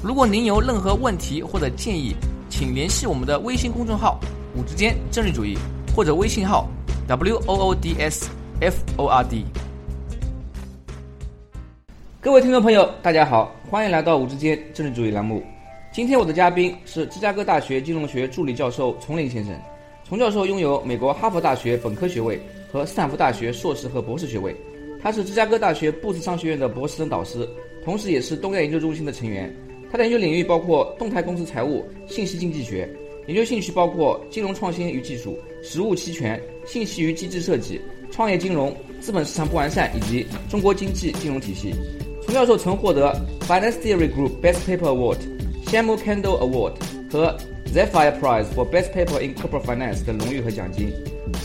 如果您有任何问题或者建议，请联系我们的微信公众号“五之间政治主义”或者微信号 “w o o d s f o r d”。各位听众朋友，大家好，欢迎来到“五之间政治主义”栏目。今天我的嘉宾是芝加哥大学金融学助理教授丛林先生。丛教授拥有美国哈佛大学本科学位和斯坦福大学硕士和博士学位。他是芝加哥大学布斯商学院的博士生导师，同时也是东亚研究中心的成员。他的研究领域包括动态公司财务、信息经济学，研究兴趣包括金融创新与技术、实务期权、信息与机制设计、创业金融、资本市场不完善以及中国经济金融体系。丛教授曾获得 Finance Theory Group Best Paper Award、Samuel Kendall Award 和 Zephyr Prize for Best Paper in Corporate Finance 的荣誉和奖金。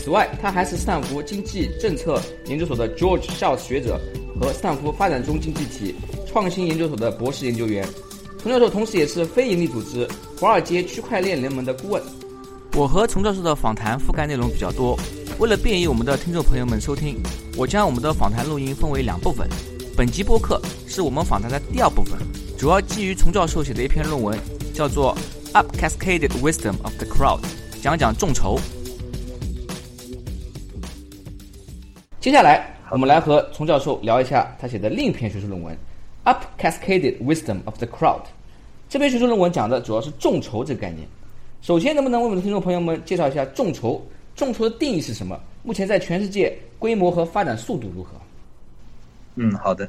此外，他还是斯坦福经济政策研究所的 George Shultz 学者和斯坦福发展中经济体创新研究所的博士研究员。丛教授同时也是非营利组织华尔街区块链联盟的顾问。我和丛教授的访谈覆盖内容比较多，为了便于我们的听众朋友们收听，我将我们的访谈录音分为两部分。本集播客是我们访谈的第二部分，主要基于丛教授写的一篇论文，叫做《Up Cascaded Wisdom of the Crowd》，讲讲众筹。接下来，我们来和丛教授聊一下他写的另一篇学术论文《Up Cascaded Wisdom of the Crowd》。这篇学术论文讲的主要是众筹这个概念。首先，能不能为我们的听众朋友们介绍一下众筹？众筹的定义是什么？目前在全世界规模和发展速度如何？嗯，好的。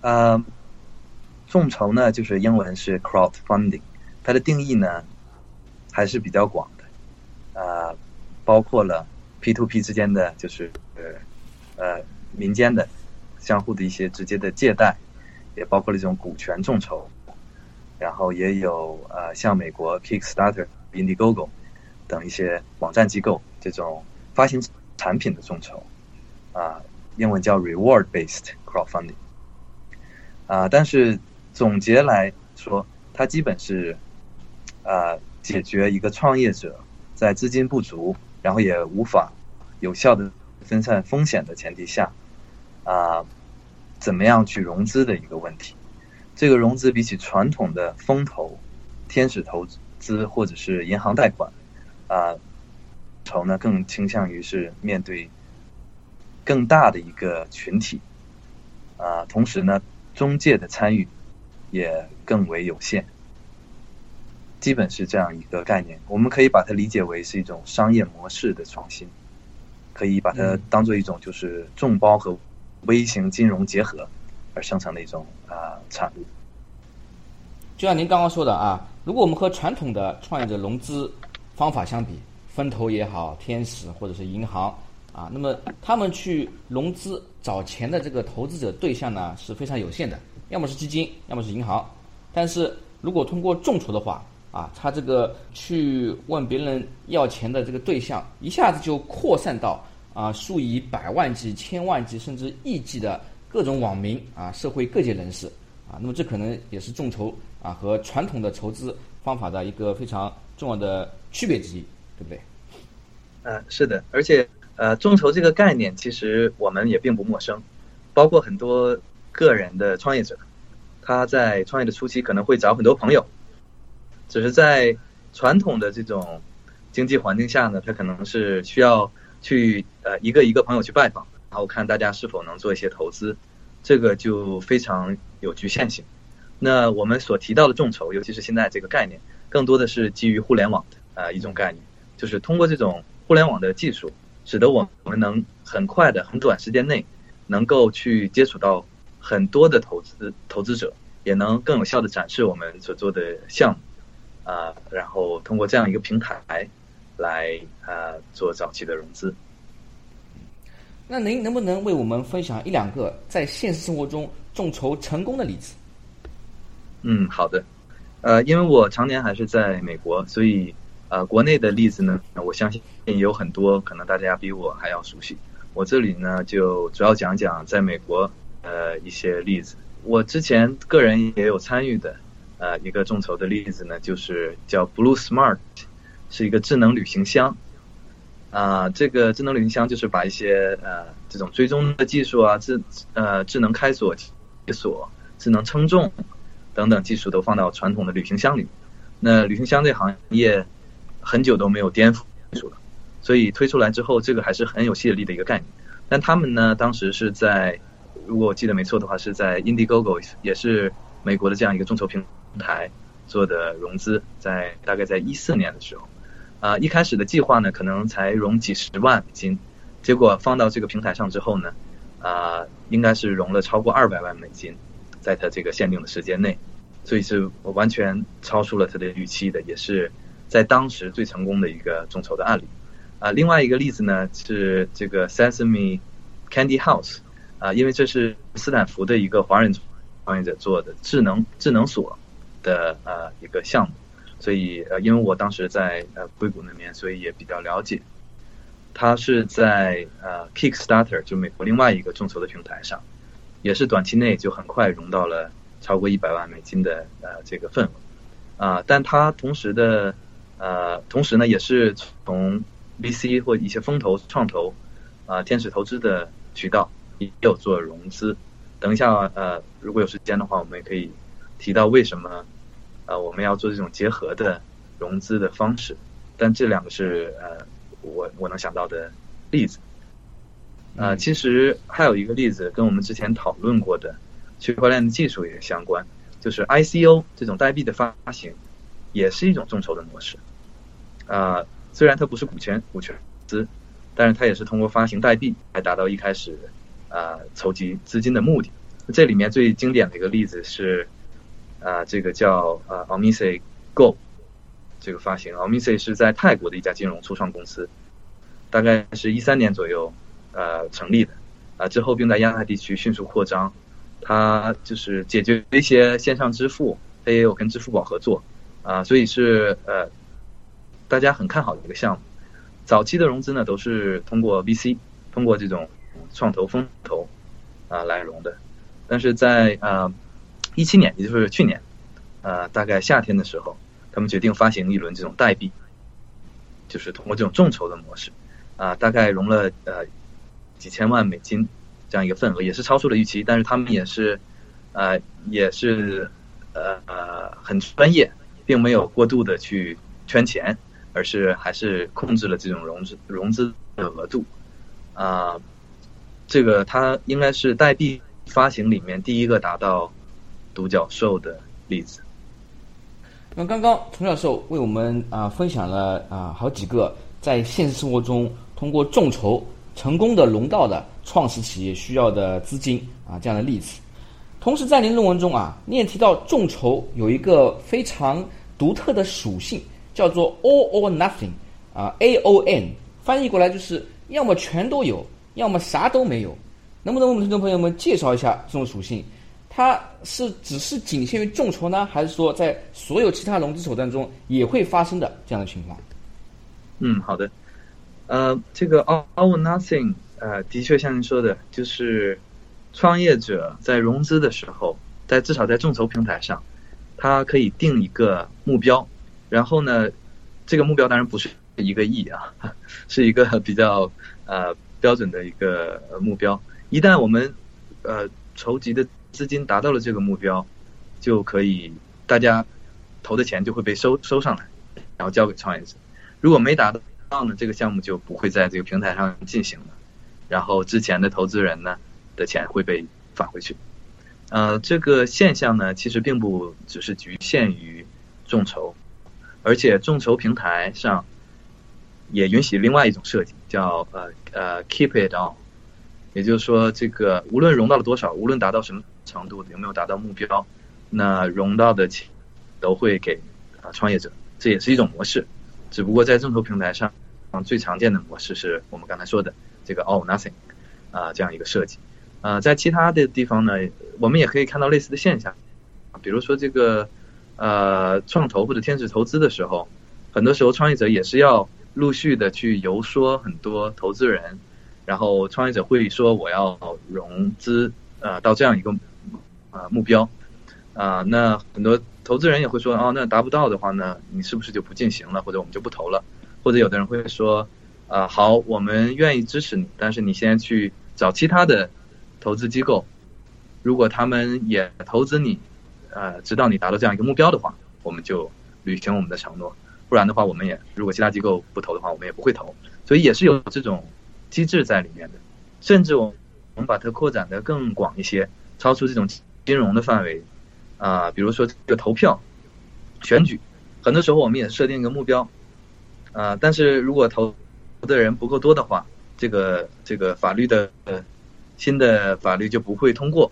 呃，众筹呢，就是英文是 crowdfunding，它的定义呢还是比较广的，啊，包括了 P to P 之间的就是呃。呃，民间的相互的一些直接的借贷，也包括了这种股权众筹，然后也有呃，像美国 Kickstarter、Indiegogo 等一些网站机构这种发行产品的众筹，啊，英文叫 Reward-based crowdfunding，啊，但是总结来说，它基本是啊，解决一个创业者在资金不足，然后也无法有效的。分散风险的前提下，啊，怎么样去融资的一个问题？这个融资比起传统的风投、天使投资或者是银行贷款，啊，筹呢更倾向于是面对更大的一个群体，啊，同时呢，中介的参与也更为有限，基本是这样一个概念。我们可以把它理解为是一种商业模式的创新。可以把它当做一种就是众包和微型金融结合而生成的一种啊产物。就像您刚刚说的啊，如果我们和传统的创业者融资方法相比，风投也好，天使或者是银行啊，那么他们去融资找钱的这个投资者对象呢是非常有限的，要么是基金，要么是银行。但是如果通过众筹的话，啊，他这个去问别人要钱的这个对象，一下子就扩散到啊数以百万计、千万计甚至亿计的各种网民啊，社会各界人士啊。那么这可能也是众筹啊和传统的筹资方法的一个非常重要的区别之一，对不对？呃，是的，而且呃，众筹这个概念其实我们也并不陌生，包括很多个人的创业者，他在创业的初期可能会找很多朋友。只是在传统的这种经济环境下呢，他可能是需要去呃一个一个朋友去拜访，然后看大家是否能做一些投资，这个就非常有局限性。那我们所提到的众筹，尤其是现在这个概念，更多的是基于互联网的啊一种概念，就是通过这种互联网的技术，使得我们能很快的、很短时间内，能够去接触到很多的投资投资者，也能更有效的展示我们所做的项目。啊，然后通过这样一个平台来啊做早期的融资。那您能不能为我们分享一两个在现实生活中众筹成功的例子？嗯，好的。呃，因为我常年还是在美国，所以呃，国内的例子呢，我相信也有很多，可能大家比我还要熟悉。我这里呢，就主要讲讲在美国呃一些例子。我之前个人也有参与的呃一个众筹的例子呢，就是叫 Blue Smart，是一个智能旅行箱。啊，这个智能旅行箱就是把一些呃这种追踪的技术啊，智呃智能开锁、解锁、智能称重等等技术都放到传统的旅行箱里。那旅行箱这行业很久都没有颠覆技术了，所以推出来之后，这个还是很有吸引力的一个概念。但他们呢，当时是在如果我记得没错的话，是在 Indiegogo，也是美国的这样一个众筹平台做的融资，在大概在一四年的时候。啊，一开始的计划呢，可能才融几十万美金，结果放到这个平台上之后呢，啊，应该是融了超过二百万美金，在它这个限定的时间内，所以是完全超出了它的预期的，也是在当时最成功的一个众筹的案例。啊，另外一个例子呢是这个 Sesame Candy House，啊，因为这是斯坦福的一个华人创业者做的智能智能锁的呃一个项目。所以呃，因为我当时在呃硅谷那边，所以也比较了解。他是在呃 Kickstarter 就美国另外一个众筹的平台上，也是短期内就很快融到了超过一百万美金的呃这个份额啊。但他同时的呃同时呢，也是从 VC 或一些风投创投啊天使投资的渠道也有做融资。等一下呃，如果有时间的话，我们也可以提到为什么。呃，我们要做这种结合的融资的方式，但这两个是呃，我我能想到的例子。啊，其实还有一个例子跟我们之前讨论过的区块链的技术也相关，就是 ICO 这种代币的发行，也是一种众筹的模式。啊，虽然它不是股权股权资，但是它也是通过发行代币来达到一开始啊筹集资金的目的。这里面最经典的一个例子是。啊，这个叫啊 o m i s e Go 这个发行 o m i s e 是在泰国的一家金融初创公司，大概是一三年左右呃成立的啊，之后并在亚太地区迅速扩张。它就是解决一些线上支付，它也有跟支付宝合作啊，所以是呃大家很看好的一个项目。早期的融资呢都是通过 VC，通过这种创投风投啊来融的，但是在啊。一七年，也就是去年，呃，大概夏天的时候，他们决定发行一轮这种代币，就是通过这种众筹的模式，啊，大概融了呃几千万美金这样一个份额，也是超出了预期。但是他们也是，呃，也是呃呃很专业，并没有过度的去圈钱，而是还是控制了这种融资融资的额度。啊，这个它应该是代币发行里面第一个达到。独角兽的例子。那刚刚童教授为我们啊分享了啊好几个在现实生活中通过众筹成功的融到的创始企业需要的资金啊这样的例子。同时在您论文中啊，你也提到众筹有一个非常独特的属性，叫做 all or nothing 啊 A O N 翻译过来就是要么全都有，要么啥都没有。能不能为我们听众朋友们介绍一下这种属性？它是只是仅限于众筹呢，还是说在所有其他融资手段中也会发生的这样的情况？嗯，好的。呃，这个 all or nothing，呃，的确像您说的，就是创业者在融资的时候，在至少在众筹平台上，他可以定一个目标，然后呢，这个目标当然不是一个亿啊，是一个比较呃标准的一个目标。一旦我们呃筹集的资金达到了这个目标，就可以大家投的钱就会被收收上来，然后交给创业者。如果没达到呢，这个项目就不会在这个平台上进行了。然后之前的投资人呢的钱会被返回去。呃，这个现象呢，其实并不只是局限于众筹，而且众筹平台上也允许另外一种设计，叫呃呃 keep it on。也就是说，这个无论融到了多少，无论达到什么程度，有没有达到目标，那融到的钱都会给啊创业者，这也是一种模式。只不过在众筹平台上，嗯最常见的模式是我们刚才说的这个 all nothing 啊这样一个设计。呃，在其他的地方呢，我们也可以看到类似的现象，比如说这个呃创投或者天使投资的时候，很多时候创业者也是要陆续的去游说很多投资人，然后创业者会说我要融资呃到这样一个啊目标啊，那很多投资人也会说哦，那达不到的话呢，你是不是就不进行了，或者我们就不投了？或者有的人会说啊，好，我们愿意支持你，但是你先去找其他的投资机构。如果他们也投资你，呃，直到你达到这样一个目标的话，我们就履行我们的承诺。不然的话，我们也如果其他机构不投的话，我们也不会投。所以也是有这种机制在里面的。甚至我我们把它扩展的更广一些，超出这种金融的范围啊，比如说这个投票、选举，很多时候我们也设定一个目标啊，但是如果投的人不够多的话，这个这个法律的呃新的法律就不会通过。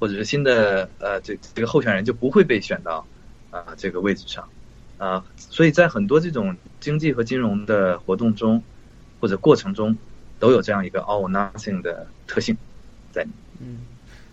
或者是新的呃，这这个候选人就不会被选到啊这个位置上啊，所以在很多这种经济和金融的活动中或者过程中，都有这样一个 all nothing 的特性在里面。嗯，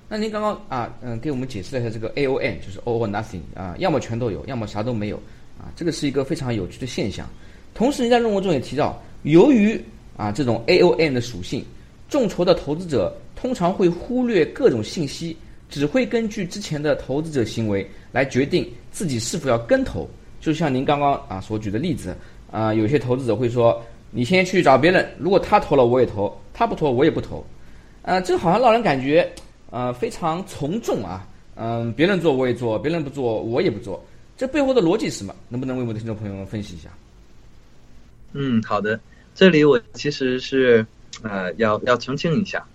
那您刚刚啊嗯给我们解释了一下这个 AON，就是 all or nothing 啊，要么全都有，要么啥都没有啊，这个是一个非常有趣的现象。同时，您在论文中也提到，由于啊这种 AON 的属性，众筹的投资者通常会忽略各种信息。只会根据之前的投资者行为来决定自己是否要跟投，就像您刚刚啊所举的例子啊，有些投资者会说：“你先去找别人，如果他投了我也投，他不投我也不投。”啊，这好像让人感觉呃非常从众啊，嗯，别人做我也做，别人不做我也不做，这背后的逻辑是什么？能不能为我们的听众朋友们分析一下？嗯，好的，这里我其实是呃要要澄清一下。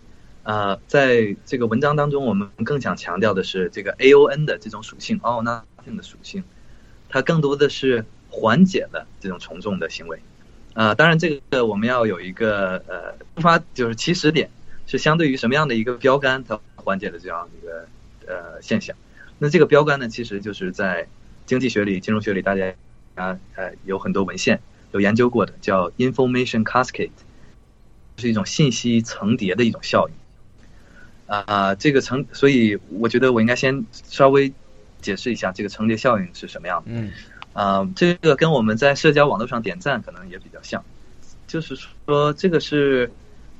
啊，在这个文章当中，我们更想强调的是这个 A O N 的这种属性，all nothing 的属性，它更多的是缓解了这种从众的行为。啊，当然这个我们要有一个呃出发，就是起始点是相对于什么样的一个标杆，它缓解的这样一个呃现象。那这个标杆呢，其实就是在经济学里、金融学里，大家啊呃有很多文献有研究过的，叫 information cascade，是一种信息层叠的一种效应。啊，这个层，所以我觉得我应该先稍微解释一下这个层叠效应是什么样的。嗯，啊，这个跟我们在社交网络上点赞可能也比较像，就是说这个是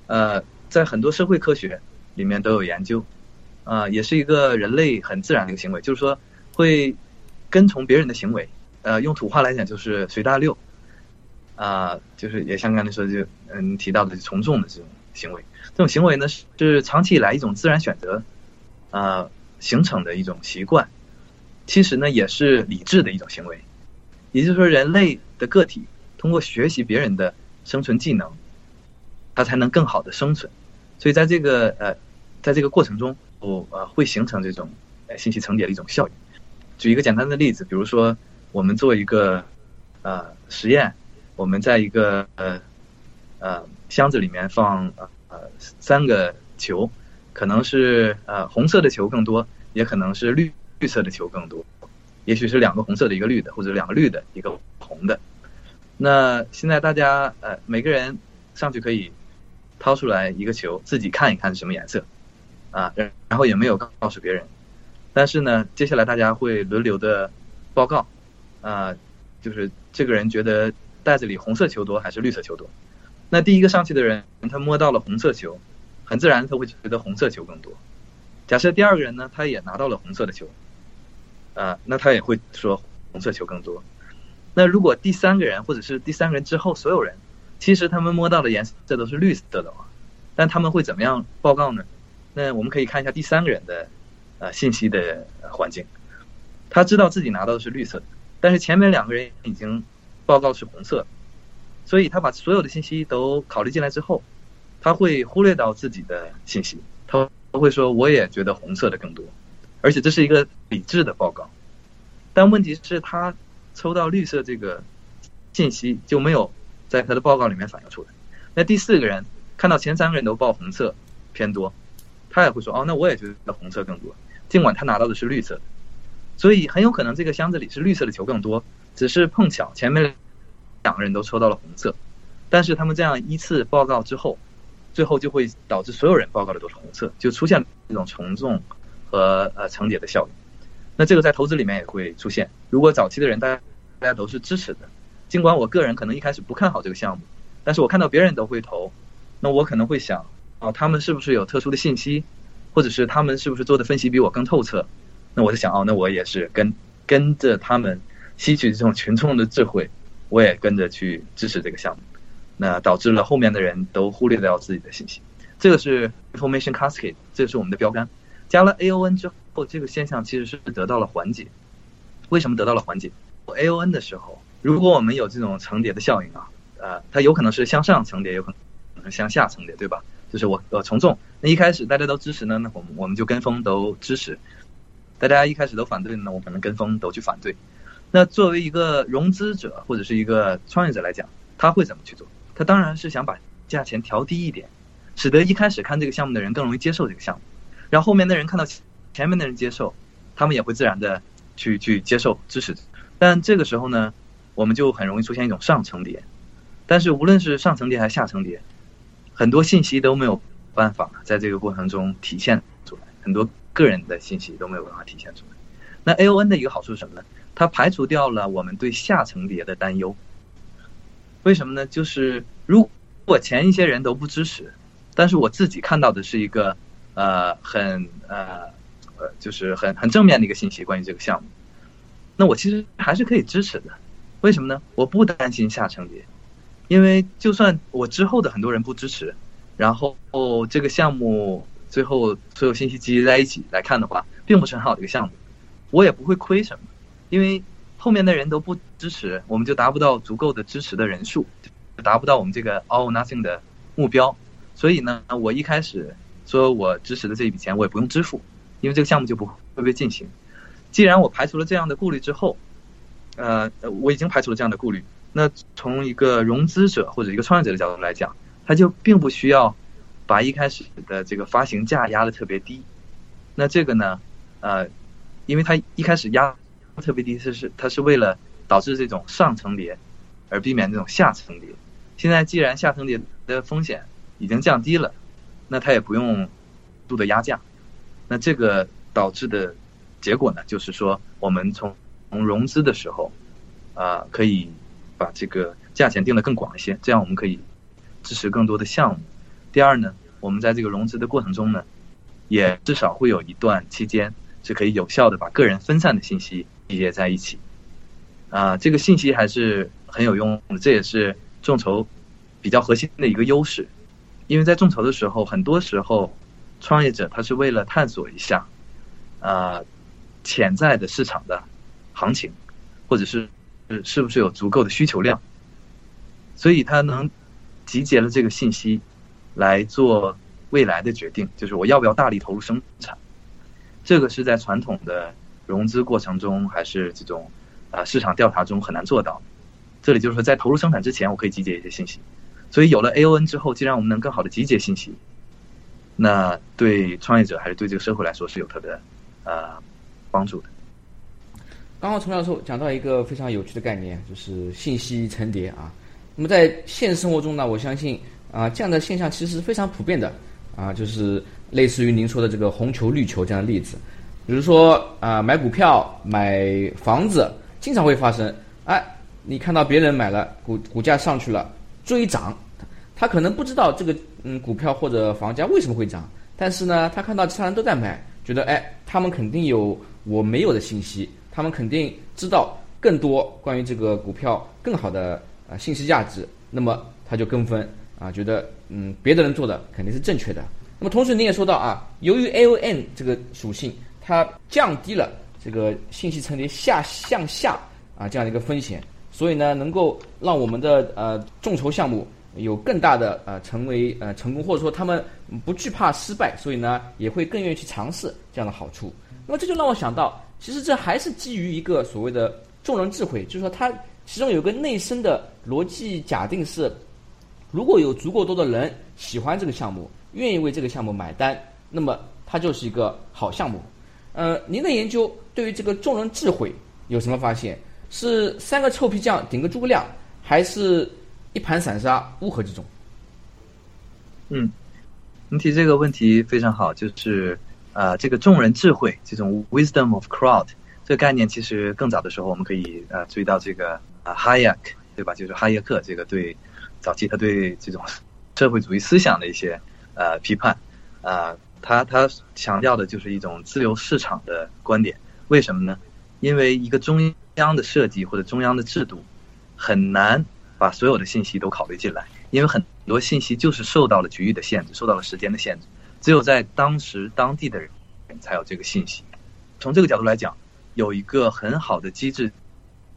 呃，在很多社会科学里面都有研究，啊，也是一个人类很自然的一个行为，就是说会跟从别人的行为，呃，用土话来讲就是随大溜，啊，就是也像刚才说就嗯提到的从众的这种行为。这种行为呢，是长期以来一种自然选择，啊形成的一种习惯。其实呢，也是理智的一种行为。也就是说，人类的个体通过学习别人的生存技能，他才能更好的生存。所以，在这个呃，在这个过程中，我呃会形成这种呃信息层叠的一种效应。举一个简单的例子，比如说，我们做一个呃实验，我们在一个呃呃箱子里面放。呃，三个球，可能是呃红色的球更多，也可能是绿绿色的球更多，也许是两个红色的一个绿的，或者两个绿的一个红的。那现在大家呃每个人上去可以掏出来一个球，自己看一看是什么颜色啊，然后也没有告诉别人。但是呢，接下来大家会轮流的报告啊，就是这个人觉得袋子里红色球多还是绿色球多。那第一个上去的人，他摸到了红色球，很自然他会觉得红色球更多。假设第二个人呢，他也拿到了红色的球，啊，那他也会说红色球更多。那如果第三个人或者是第三个人之后所有人，其实他们摸到的颜色都是绿色的嘛，但他们会怎么样报告呢？那我们可以看一下第三个人的呃信息的环境，他知道自己拿到的是绿色的，但是前面两个人已经报告是红色。所以他把所有的信息都考虑进来之后，他会忽略到自己的信息，他会说我也觉得红色的更多，而且这是一个理智的报告。但问题是，他抽到绿色这个信息就没有在他的报告里面反映出来。那第四个人看到前三个人都报红色偏多，他也会说哦，那我也觉得红色更多，尽管他拿到的是绿色的。所以很有可能这个箱子里是绿色的球更多，只是碰巧前面。两个人都抽到了红色，但是他们这样依次报告之后，最后就会导致所有人报告的都是红色，就出现这种从众和呃层叠的效应。那这个在投资里面也会出现。如果早期的人大家大家都是支持的，尽管我个人可能一开始不看好这个项目，但是我看到别人都会投，那我可能会想，哦，他们是不是有特殊的信息，或者是他们是不是做的分析比我更透彻？那我就想，哦，那我也是跟跟着他们吸取这种群众的智慧，我也跟着去支持这个项目。那导致了后面的人都忽略掉自己的信息。这个是 information cascade，这是我们的标杆。加了 AON 之后，这个现象其实是得到了缓解。为什么得到了缓解？AON 的时候，如果我们有这种层叠的效应啊，呃，它有可能是向上层叠，有可能向下层叠，对吧？就是我呃从众，那一开始大家都支持呢，那我们我们就跟风都支持；大家一开始都反对呢，我们能跟风都去反对。那作为一个融资者或者是一个创业者来讲，他会怎么去做？他当然是想把价钱调低一点，使得一开始看这个项目的人更容易接受这个项目，然后后面的人看到前面的人接受，他们也会自然的去去接受支持。但这个时候呢，我们就很容易出现一种上层叠。但是无论是上层叠还是下层叠，很多信息都没有办法在这个过程中体现出来，很多个人的信息都没有办法体现出来。那 AON 的一个好处是什么呢？它排除掉了我们对下层叠的担忧。为什么呢？就是如果前一些人都不支持，但是我自己看到的是一个呃很呃呃就是很很正面的一个信息，关于这个项目，那我其实还是可以支持的。为什么呢？我不担心下层叠，因为就算我之后的很多人不支持，然后这个项目最后所有信息集结在一起来看的话，并不是很好的一个项目，我也不会亏什么，因为。后面的人都不支持，我们就达不到足够的支持的人数，达不到我们这个 all nothing 的目标。所以呢，我一开始说我支持的这一笔钱我也不用支付，因为这个项目就不会被进行。既然我排除了这样的顾虑之后，呃，我已经排除了这样的顾虑。那从一个融资者或者一个创业者的角度来讲，他就并不需要把一开始的这个发行价压的特别低。那这个呢，呃，因为他一开始压。特别低，是是它是为了导致这种上层叠，而避免这种下层叠。现在既然下层叠的风险已经降低了，那它也不用度的压价。那这个导致的结果呢，就是说我们从从融资的时候啊，可以把这个价钱定的更广一些，这样我们可以支持更多的项目。第二呢，我们在这个融资的过程中呢，也至少会有一段期间是可以有效的把个人分散的信息。集结在一起，啊，这个信息还是很有用的，这也是众筹比较核心的一个优势。因为在众筹的时候，很多时候创业者他是为了探索一下，啊，潜在的市场的行情，或者是是不是有足够的需求量，所以他能集结了这个信息来做未来的决定，就是我要不要大力投入生产。这个是在传统的。融资过程中还是这种啊市场调查中很难做到。这里就是说，在投入生产之前，我可以集结一些信息。所以有了 AON 之后，既然我们能更好的集结信息，那对创业者还是对这个社会来说是有特别呃帮助的。刚刚陈教授讲到一个非常有趣的概念，就是信息层叠啊。那么在现实生活中呢，我相信啊这样的现象其实是非常普遍的啊，就是类似于您说的这个红球绿球这样的例子。比如说啊，买股票、买房子，经常会发生。哎，你看到别人买了，股股价上去了，追涨，他可能不知道这个嗯股票或者房价为什么会涨，但是呢，他看到其他人都在买，觉得哎，他们肯定有我没有的信息，他们肯定知道更多关于这个股票更好的啊信息价值，那么他就跟风啊，觉得嗯别的人做的肯定是正确的。那么同时你也说到啊，由于 AON 这个属性。它降低了这个信息层叠下向下啊这样的一个风险，所以呢，能够让我们的呃众筹项目有更大的呃成为呃成功，或者说他们不惧怕失败，所以呢也会更愿意去尝试这样的好处。那么这就让我想到，其实这还是基于一个所谓的众人智慧，就是说它其中有个内生的逻辑假定是，如果有足够多的人喜欢这个项目，愿意为这个项目买单，那么它就是一个好项目。呃，您的研究对于这个众人智慧有什么发现？是三个臭皮匠顶个诸葛亮，还是一盘散沙乌合之众？嗯，您提这个问题非常好，就是啊，这个众人智慧这种 wisdom of crowd，这个概念其实更早的时候，我们可以呃注意到这个啊哈耶克，对吧？就是哈耶克这个对早期他对这种社会主义思想的一些呃批判啊，他他强调的就是一种自由市场的观点。为什么呢？因为一个中央的设计或者中央的制度很难把所有的信息都考虑进来，因为很多信息就是受到了局域的限制，受到了时间的限制，只有在当时当地的人才有这个信息。从这个角度来讲。有一个很好的机制，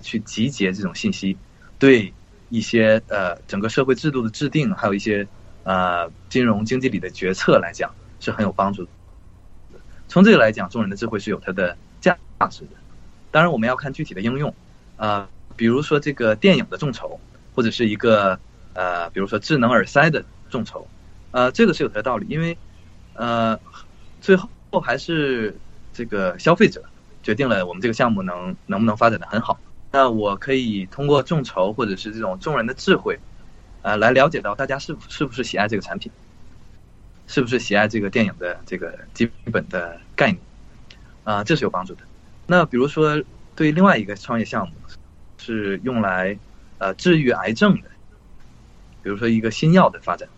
去集结这种信息，对一些呃整个社会制度的制定，还有一些呃金融经济里的决策来讲，是很有帮助的。从这个来讲，众人的智慧是有它的价值的。当然，我们要看具体的应用，呃，比如说这个电影的众筹，或者是一个呃，比如说智能耳塞的众筹，呃，这个是有它的道理，因为呃，最后还是这个消费者。决定了我们这个项目能能不能发展的很好。那我可以通过众筹或者是这种众人的智慧，呃，来了解到大家是是不是喜爱这个产品，是不是喜爱这个电影的这个基本的概念，啊，这是有帮助的。那比如说，对另外一个创业项目，是用来呃治愈癌症的，比如说一个新药的发展，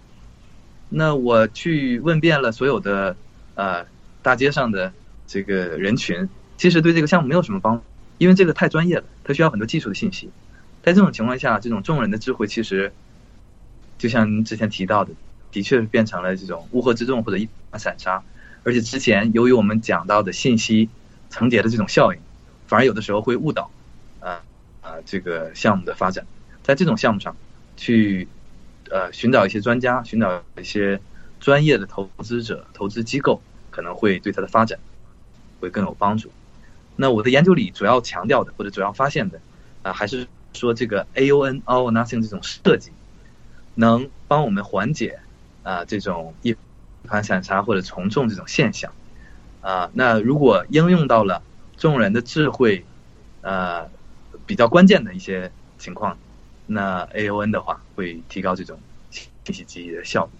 那我去问遍了所有的呃大街上的这个人群。其实对这个项目没有什么帮，因为这个太专业了，它需要很多技术的信息。在这种情况下，这种众人的智慧其实，就像您之前提到的，的确是变成了这种乌合之众或者一盘散沙。而且之前由于我们讲到的信息层叠的这种效应，反而有的时候会误导啊啊这个项目的发展。在这种项目上，去呃寻找一些专家，寻找一些专业的投资者、投资机构，可能会对它的发展会更有帮助。那我的研究里主要强调的或者主要发现的，啊，还是说这个 A O N All or Nothing 这种设计，能帮我们缓解啊这种一盘散沙或者从众这种现象，啊，那如果应用到了众人的智慧，呃，比较关键的一些情况，那 A O N 的话会提高这种信息记忆的效率。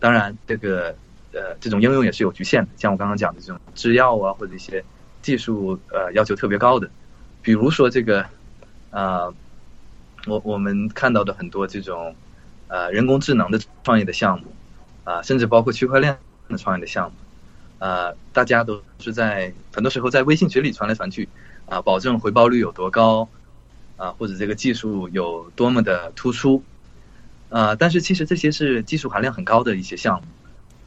当然，这个呃这种应用也是有局限的，像我刚刚讲的这种制药啊或者一些。技术呃要求特别高的，比如说这个，呃，我我们看到的很多这种呃人工智能的创业的项目，啊，甚至包括区块链的创业的项目，呃，大家都是在很多时候在微信群里传来传去，啊，保证回报率有多高，啊，或者这个技术有多么的突出，啊，但是其实这些是技术含量很高的一些项目，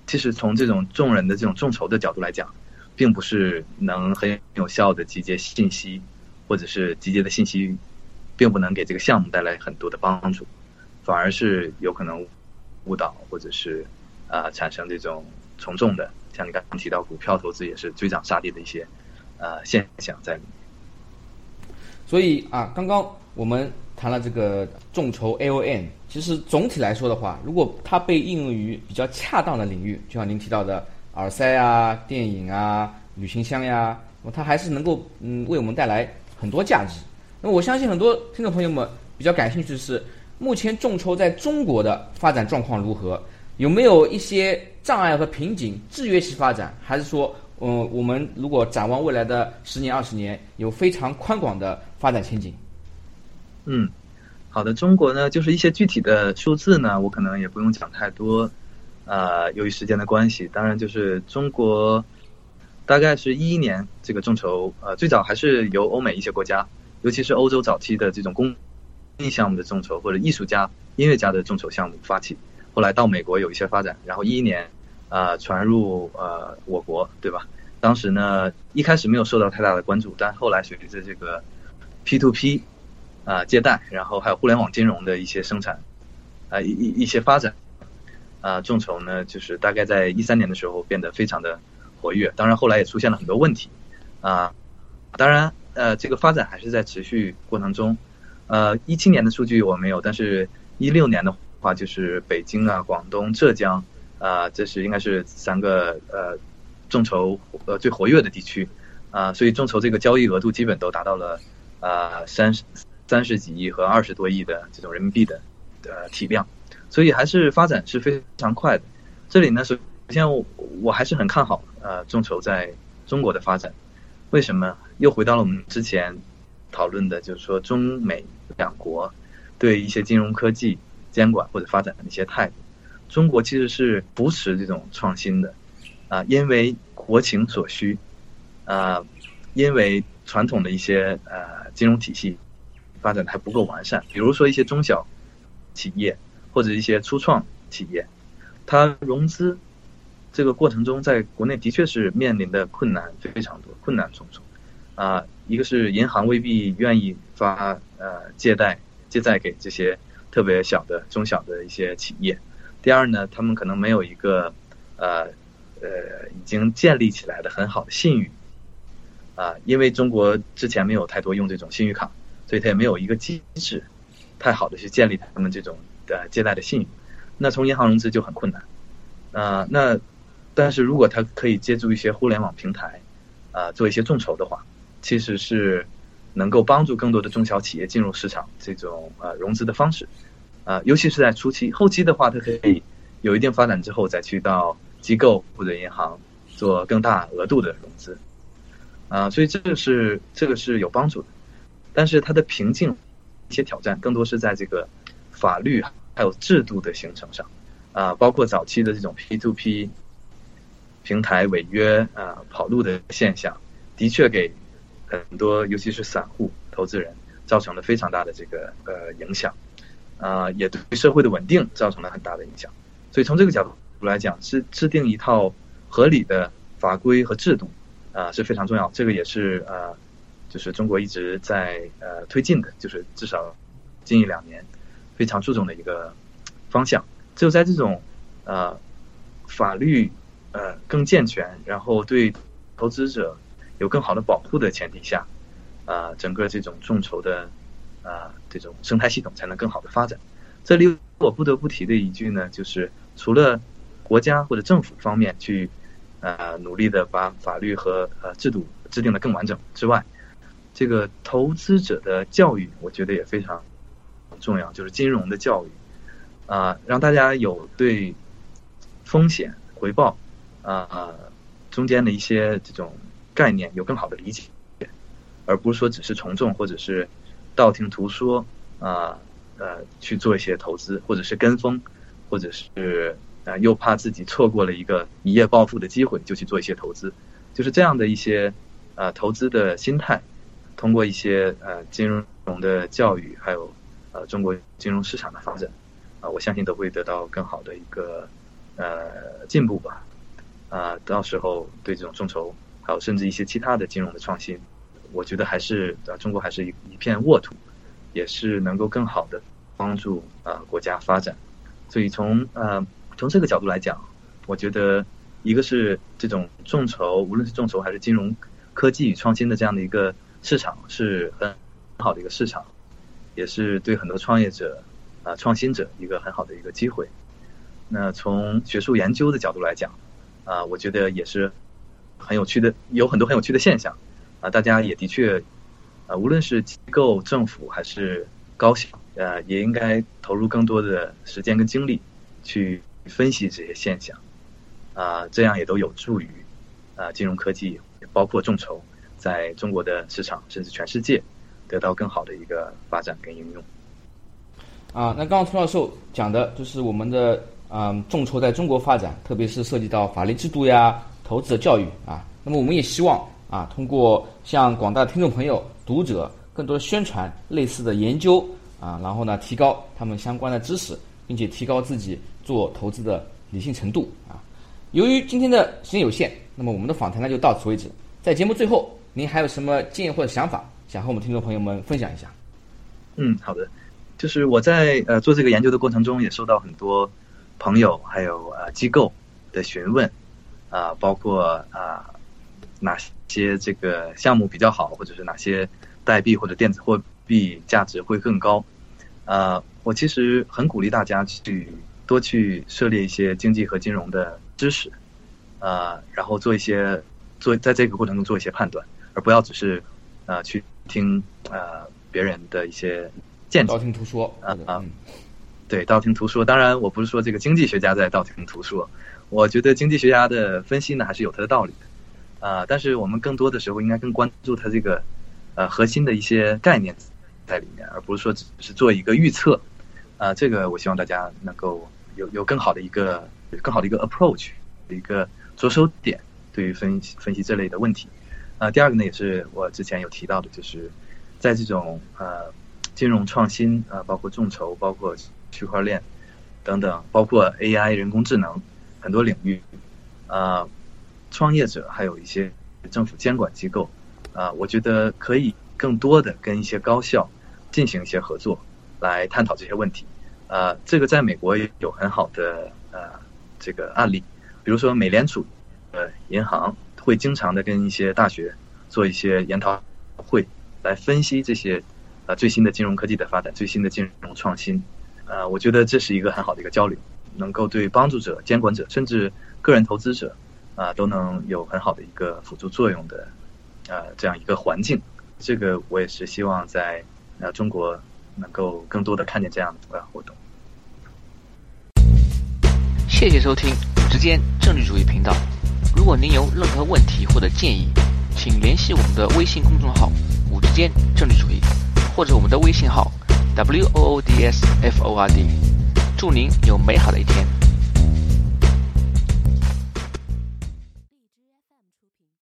其实从这种众人的这种众筹的角度来讲。并不是能很有效的集结信息，或者是集结的信息，并不能给这个项目带来很多的帮助，反而是有可能误导或者是啊产生这种从众的，像你刚刚提到股票投资也是追涨杀跌的一些呃现象在里面。所以啊，刚刚我们谈了这个众筹 A O N，其实总体来说的话，如果它被应用于比较恰当的领域，就像您提到的。耳塞啊，电影啊，旅行箱呀，它还是能够嗯为我们带来很多价值。那我相信很多听众朋友们比较感兴趣的是，目前众筹在中国的发展状况如何？有没有一些障碍和瓶颈制约其发展？还是说，嗯，我们如果展望未来的十年、二十年，有非常宽广的发展前景？嗯，好的，中国呢，就是一些具体的数字呢，我可能也不用讲太多。呃，由于时间的关系，当然就是中国，大概是一一年这个众筹，呃，最早还是由欧美一些国家，尤其是欧洲早期的这种公益项目的众筹或者艺术家、音乐家的众筹项目发起，后来到美国有一些发展，然后一一年啊传入呃我国，对吧？当时呢一开始没有受到太大的关注，但后来随着这个 P to P 啊借贷，然后还有互联网金融的一些生产啊一一一些发展。啊，众筹呢，就是大概在一三年的时候变得非常的活跃，当然后来也出现了很多问题，啊，当然呃，这个发展还是在持续过程中，呃，一七年的数据我没有，但是一六年的话，就是北京啊、广东、浙江啊，这是应该是三个呃众筹呃最活跃的地区啊，所以众筹这个交易额度基本都达到了啊三十三十几亿和二十多亿的这种人民币的呃体量。所以还是发展是非常快的。这里呢，首先我我还是很看好呃众筹在中国的发展。为什么？又回到了我们之前讨论的，就是说中美两国对一些金融科技监管或者发展的一些态度。中国其实是扶持这种创新的，啊，因为国情所需，啊，因为传统的一些呃金融体系发展的还不够完善，比如说一些中小企业或者一些初创企业，它融资这个过程中，在国内的确是面临的困难非常多，困难重重。啊，一个是银行未必愿意发呃借贷借贷给这些特别小的中小的一些企业。第二呢，他们可能没有一个呃呃已经建立起来的很好的信誉啊，因为中国之前没有太多用这种信誉卡，所以他也没有一个机制太好的去建立他们这种的借贷的信誉。那从银行融资就很困难啊。那但是如果他可以借助一些互联网平台啊做一些众筹的话，其实是能够帮助更多的中小企业进入市场这种呃融资的方式。啊，尤其是在初期，后期的话，它可以有一定发展之后，再去到机构或者银行做更大额度的融资，啊，所以这个是这个是有帮助的，但是它的瓶颈一些挑战，更多是在这个法律还有制度的形成上，啊，包括早期的这种 P to P 平台违约啊跑路的现象，的确给很多尤其是散户投资人造成了非常大的这个呃影响。啊，也对社会的稳定造成了很大的影响，所以从这个角度来讲，是制定一套合理的法规和制度啊是非常重要。这个也是呃，就是中国一直在呃推进的，就是至少近一两年非常注重的一个方向。只有在这种呃法律呃更健全，然后对投资者有更好的保护的前提下，啊，整个这种众筹的。啊，这种生态系统才能更好的发展。这里我不得不提的一句呢，就是除了国家或者政府方面去呃努力的把法律和呃制度制定的更完整之外，这个投资者的教育，我觉得也非常重要，就是金融的教育啊，让大家有对风险回报啊中间的一些这种概念有更好的理解，而不是说只是从众或者是。道听途说啊，呃，去做一些投资，或者是跟风，或者是啊，又怕自己错过了一个一夜暴富的机会，就去做一些投资，就是这样的一些呃投资的心态，通过一些呃金融的教育，还有呃中国金融市场的发展啊，我相信都会得到更好的一个呃进步吧啊，到时候对这种众筹，还有甚至一些其他的金融的创新。我觉得还是啊，中国还是一一片沃土，也是能够更好的帮助啊国家发展。所以从呃从这个角度来讲，我觉得一个是这种众筹，无论是众筹还是金融科技与创新的这样的一个市场，是很好的一个市场，也是对很多创业者啊创新者一个很好的一个机会。那从学术研究的角度来讲啊，我觉得也是很有趣的，有很多很有趣的现象。啊，大家也的确，啊，无论是机构、政府还是高校，呃，也应该投入更多的时间跟精力去分析这些现象，啊，这样也都有助于啊金融科技，包括众筹，在中国的市场甚至全世界得到更好的一个发展跟应用。啊，那刚刚涂教授讲的就是我们的啊众筹在中国发展，特别是涉及到法律制度呀、投资的教育啊，那么我们也希望。啊，通过向广大听众朋友、读者更多的宣传类似的研究啊，然后呢，提高他们相关的知识，并且提高自己做投资的理性程度啊。由于今天的时间有限，那么我们的访谈呢就到此为止。在节目最后，您还有什么建议或者想法，想和我们听众朋友们分享一下？嗯，好的，就是我在呃做这个研究的过程中，也收到很多朋友还有呃机构的询问啊，包括啊。哪些这个项目比较好，或者是哪些代币或者电子货币价值会更高？呃，我其实很鼓励大家去多去涉猎一些经济和金融的知识，呃，然后做一些做在这个过程中做一些判断，而不要只是呃去听呃别人的一些见道听途说啊啊，对，道听途说。当然，我不是说这个经济学家在道听途说，我觉得经济学家的分析呢还是有他的道理的。啊，但是我们更多的时候应该更关注它这个呃核心的一些概念在里面，而不是说只是做一个预测。啊，这个我希望大家能够有有更好的一个更好的一个 approach，一个着手点，对于分析分析这类的问题。啊，第二个呢，也是我之前有提到的，就是在这种呃金融创新啊，包括众筹，包括区块链等等，包括 AI 人工智能很多领域啊，创业者还有一些政府监管机构啊，我觉得可以更多的跟一些高校进行一些合作。来探讨这些问题，呃，这个在美国也有很好的呃这个案例，比如说美联储呃银行会经常的跟一些大学做一些研讨会，来分析这些呃最新的金融科技的发展、最新的金融创新，呃，我觉得这是一个很好的一个交流，能够对帮助者、监管者甚至个人投资者啊都能有很好的一个辅助作用的呃这样一个环境，这个我也是希望在呃中国。能够更多的看见这样的活动。谢谢收听五之间政治主义频道。如果您有任何问题或者建议，请联系我们的微信公众号“五之间政治主义”，或者我们的微信号 “w o o d s f o r d”。祝您有美好的一天。